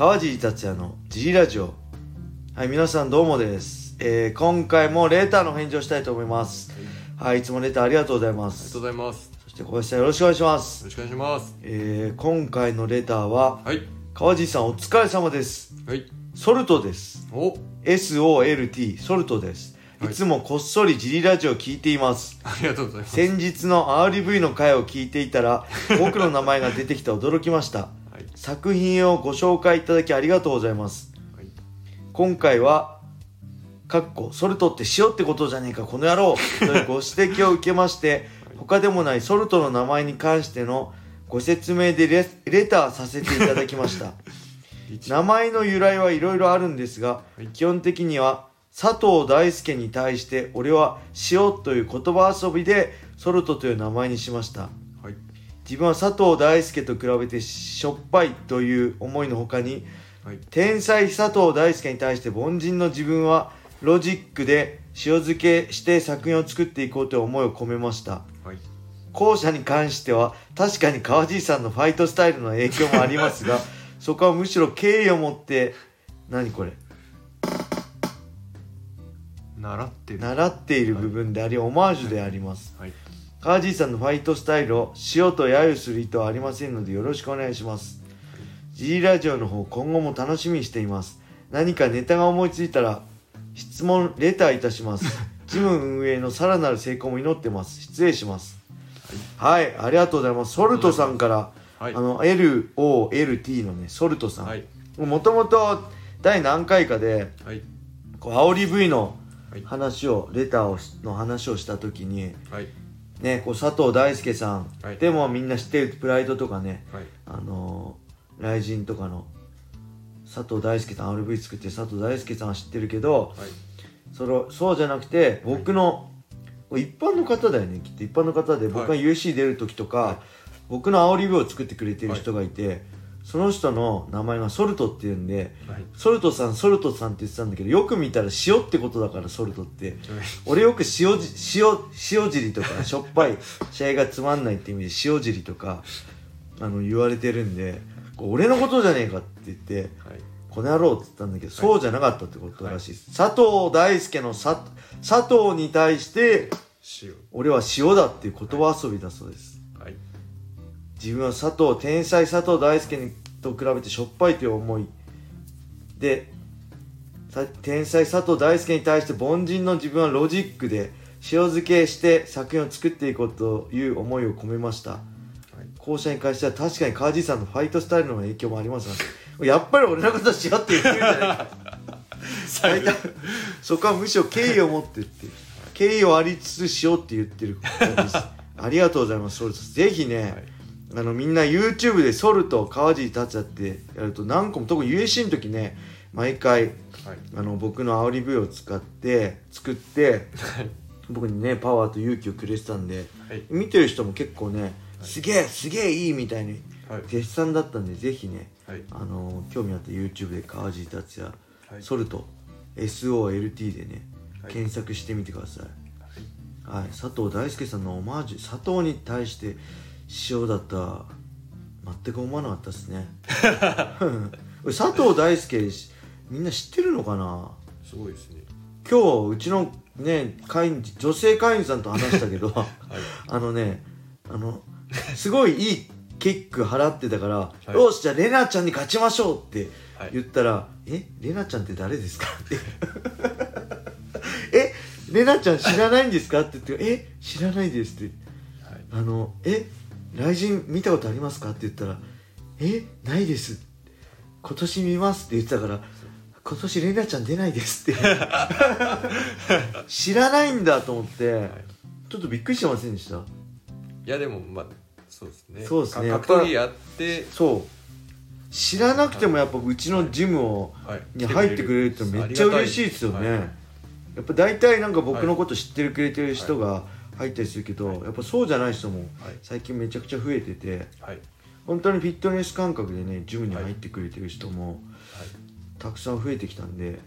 川尻達也の G ラジオ。はい皆さんどうもです、えー、今回もレーターの返事をしたいと思います。はい。いつもレーターありがとうございまありがすとうございます。そして小林さんよろしくお願いしまよすろしくお願いします。えー、今回のレーターははい。川尻さんお疲れ様です。はい。ソルトです。お。SOLT ソルトです。いはい。つもこっそり G ラジオを聞いています。ありがとうございます。先日の RV の回を聞いていたら 僕の名前が出てきて驚きましたはい。作品をご紹介いただきありがとうございますはい。今回はかっこソルトって塩ってことじゃねえかこの野郎というご指摘を受けまして他でもないソルトの名前に関してのご説明でレレターさせていただきました 一名前の由来はいろいろあるんですが、はい基本的には佐藤大輔に対して俺は塩という言葉遊びでソルトという名前にしましたはい。自分は佐藤大輔と比べてしょっぱいという思いのほかにはい。天才佐藤大輔に対して凡人の自分はロジックで塩漬けして作品を作っていこうという思いを込めましたはい。後者に関しては確かに川尻さんのファイトスタイルの影響もありますが そこはむしろ敬意を持って何これ？習ってる。習っている部分でありオマージュでありますはい。川尻さんのファイトスタイルを塩と揶揄する意図はありませんのでよろしくお願いします G ラジオの方今後も楽しみにしています何かネタが思いついたら質問レターいたします ジム運営のさらなる成功も祈ってます失礼しますはい、ありがとうございますソルトさんから、はい。あの LOLT のねソルトさん、はい。もともと第何回かではい。こう煽り V のはい。話をレターをしの話をした時にはい。ねこう佐藤大輔さん、はい。でもみんな知ってるプライドとかね。はい。あのー、雷神とかの佐藤大輔さん RV 作ってる佐藤大輔さんは知ってるけどはい。それそうじゃなくて僕の、一般の方だよねきっと。一般の方で僕がはい UC 出る時とか、はい。僕の煽り V を作ってくれてる人がいて、その人の名前がソルトっていうんではい。ソルトさんソルトさんって言ってたんだけどよく見たら塩ってことだからソルトって 俺よく塩じ塩塩尻とか しょっぱい試合がつまんないって意味で塩尻とかあの言われてるんで俺のことじゃねえかって言ってはい。この野郎って言ったんだけど、そうじゃなかったってことらしい佐藤大輔のさ佐藤に対して塩。俺は塩だっていう言葉遊びだそうですはい。自分は佐藤天才佐藤大輔にと比べてしょっぱいという思いでさ天才佐藤大輔に対して凡人の自分はロジックで塩漬けして作品を作っていこうという思いを込めましたはい。後者に関しては確かに川地さんのファイトスタイルの影響もありますがやっぱり俺のこと塩って言ってるんじゃないか。そこはむしろ敬意を持ってって敬意をありつつ塩って言ってることです ありがとうございますソルトぜひね、はい。あのみんな YouTube でソルト川尻達也ってやると何個も特に USC の時ね毎回はい。あの僕の煽り V を使って作って僕にねパワーと勇気をくれてたんではい。見てる人も結構ねすげえすげえいいみたいにはい。絶賛だったんでぜひねはい。あの興味あった YouTube で川尻達也はい。ソルト SOLT でねはい検索してみてくださいはい。はい、佐藤大輔さんのオマージュ佐藤に対して塩だったら全く思わなかったですね うん佐藤大輔みんな知ってるのかな？すごいですね。今日うちのね会員女性会員さんと話したけど はい。あのねあのすごいいいキック払ってたから「いよしじゃあレナちゃんに勝ちましょう」ってはい。言ったら「えレナちゃんって誰ですか?」って「えレナちゃん知らないんですか?」って言って「え知らないです」ってはい。「あのえ雷神見たことありますか?」って言ったら「え？ないです」今年見ますって言ってたから今年レナちゃん出ないですって。知らないんだと思って、はいちょっとびっくりしてませんでした？いやでもまあそうですね。そうですね。か格闘技やって。そう。知らなくてもやっぱうちのジムをはい。に入ってくれるってめっちゃ嬉しいですよね、やっぱ大体なんか僕のこと知ってるくれてる人が入ったりするけど、はい。やっぱそうじゃない人もはい。最近めちゃくちゃ増えててはい。本当にフィットネス感覚でねジムに入ってくれてる人もたくさん増えてきたんで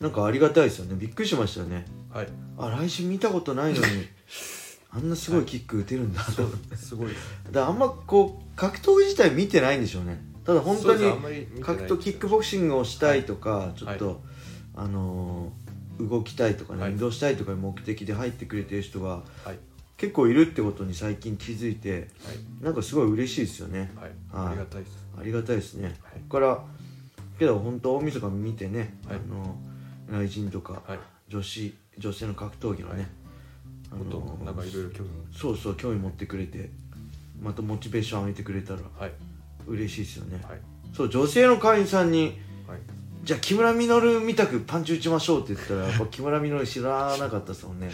なんかありがたいですよね。びっくりしましたよね。はい。はいあ来週見たことないのに あんなすごいキック打てるんだ。と、すごいですだからあんまこう格闘技自体見てないんでしょうね。ただ本当に格闘キックボクシングをしたいとか、ちょっと、あのー動きたいとかね、はい。運動したいとかいう目的で入ってくれてる人がはい。結構いるってことに最近気づいてなんかすごい嬉しいですよね。はい。はい。ありがたいです。ありがたいですね、はい。ここからけど本当大晦日見てね、はい。あの雷神とか、はい。女子女性の格闘技のね、あのなんかいろいろ興味。もそうそう興味持ってくれてまたモチベーション上げてくれたらはい。嬉しいですよね、はい。そう女性の会員さんにはいじゃあ木村稔みたくパンチ打ちましょうって言ったらやっぱ木村稔知らなかったですもんね。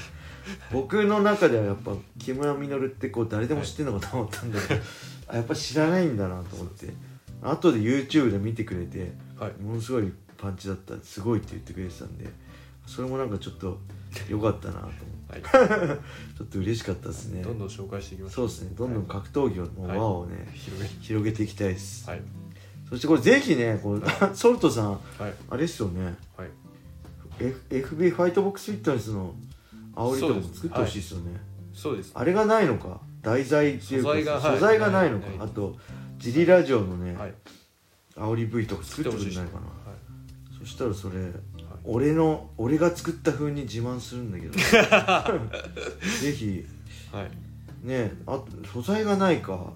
僕の中ではやっぱ木村稔ってこう誰でも知ってるのかと思ったんだけど、あやっぱ知らないんだなと思って。後で YouTube で見てくれてはい。ものすごいパンチだったすごいって言ってくれてたんでそれもなんかちょっと良かったなと思って。はい。ちょっと嬉ししかったですね。どんどん紹介していきましょそうですね。どんどん格闘技の輪をね、広げ広げていきたいです、はいそしてこれぜひねこうソルトさんはい。あれっすよね。はい。F FB ファイトボックスフィットネスの煽りとかも作ってほしいですよね。そうです。あれがないのか？題材っていうか素材がはい。素材がないのか、あとジリラジオのね、はい。煽り V とか作ってくれないかな。はい。そしたらそれ俺の俺が作った風に自慢するんだけど ぜひ。はい。ねあと素材がないか。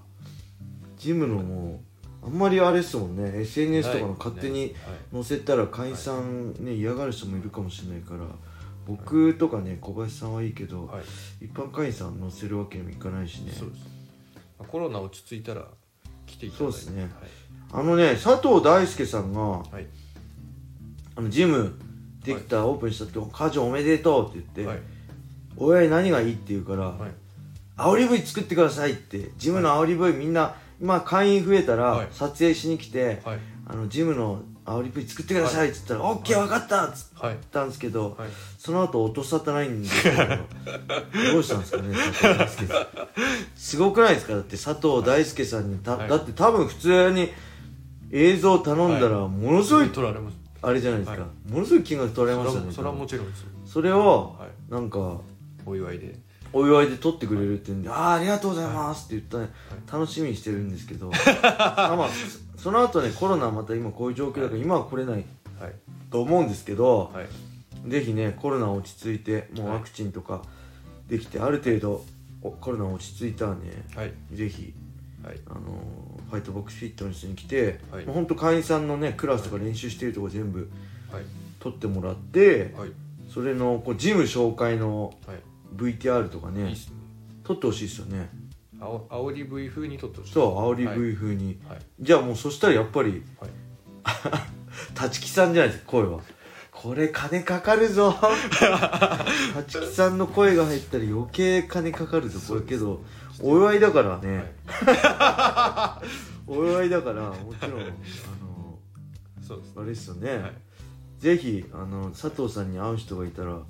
ジムのもうあんまりあれっすもんね。SNS とかの勝手に載せたら会員さんね嫌がる人もいるかもしれないから僕とかね小林さんはいいけど、はい。一般会員さん載せるわけにもいかないしね。そうです。まあコロナ落ち着いたら来ていただいて。そうですね。あのね佐藤大輔さんがはい。はいあのジムできた、オープンしたって「家長おめでとう」って言って、はい親に何がいい？って言うから、はい。煽り V 作ってくださいってジムの煽り V みんな今会員増えたらはい。撮影しに来て、はい。あのジムの煽り V 作ってくださいって言ったら「オッケー分かった!」っつっはい。たんですけど、はい。その後音沙汰ないんですけど どうしたんですかね佐藤大輔さん。すごくないですか？だって佐藤大輔さんにた、はい。だって多分普通に映像頼んだらものすごい取られます。あれじゃないですか、はものすごい金額取られましたねそれはそれはもちろんですよ。それをはい。なんかお祝いでお祝いで撮ってくれるって言うんで「ああありがとうございます」って言ったね、楽しみにしてるんですけど まあまあそその後ねコロナまた今こういう状況だから今は来れないはい。と思うんですけど、はい。ぜひねコロナ落ち着いてもうワクチンとかできて、ある程度おコロナ落ち着いたらねはい。ぜひはい。あのーファイトボックスフィットネスに来て、はい。もうほんと会員さんのねクラスとか練習してるとこ全部はい。撮ってもらって、はい。それのこうジム紹介のはい VTR とかね。いいっすね。撮ってほしいですよね。あお煽り V 風に撮ってほしい。そう煽りはい V 風に、はい。じゃあもうそしたらやっぱりはい。立木さんじゃないですか声は。これ金かかるぞ。立木さんの声が入ったら余計金かかるぞこれけどお祝いだからね、お祝いだからもちろんあのそうですあれですよね、はい。ぜひあの佐藤さんに会う人がいたら、はい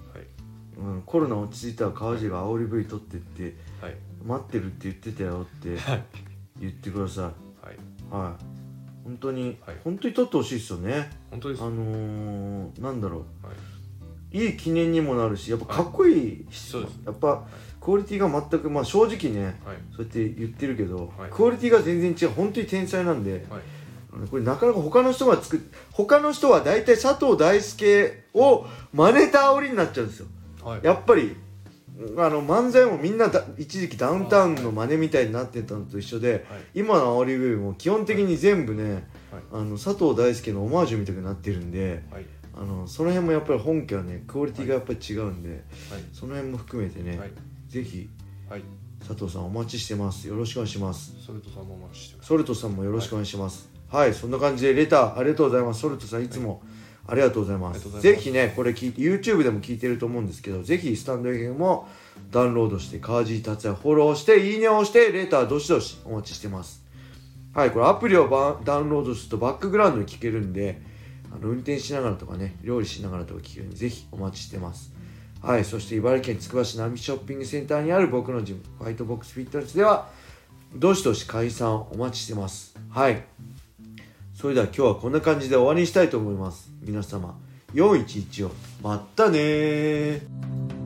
うん、コロナ落ち着いたら川地が煽り V 取ってってはい。待ってるって言ってたよってはい。言ってください。はい。はい。本当に、はい。本当に取ってほしいですよね。本当です。あのー、なんだろはい、ういい記念にもなるしやっぱかっこいい。し、そうです。やっぱクオリティが全くまあ正直ねはい。そうやって言ってるけど、はい。クオリティが全然違う。本当に天才なんで、はい。これなかなか他の人が作っ他の人は大体佐藤大輔を真似た煽りになっちゃうんですよはい。やっぱりあの漫才もみんなだ一時期ダウンタウンの真似みたいになってたのと一緒で、はい。今の煽り部分も基本的に全部ね、はい。あの佐藤大輔のオマージュみたいになってるんではい。あのその辺もやっぱり本家はねクオリティがやっぱり違うんで、はい。その辺も含めてね、はい。ぜひはい。佐藤さんお待ちしてます。よろしくお願いします。ソルトさんもお待ちしてます。ソルトさんもよろしくお願いします。はい、そんな感じでレターありがとうございます。ソルトさんいつもありがとうございます,、ます。ぜひねこれ聞いて YouTube でも聞いてると思うんですけどぜひスタンド FM もダウンロードして川地達也フォローしていいねを押してレターどしどしお待ちしてます。はいこれアプリをバダウンロードするとバックグラウンドに聞けるんであの運転しながらとかね料理しながらとか聞けるんでぜひお待ちしてます。はいそして茨城県つくば市並木ショッピングセンターにある僕のジムファイトボックスフィットネスではどしどし解散お待ちしてます。はいそれでは今日はこんな感じで終わりにしたいと思います。皆様411を。まったねー。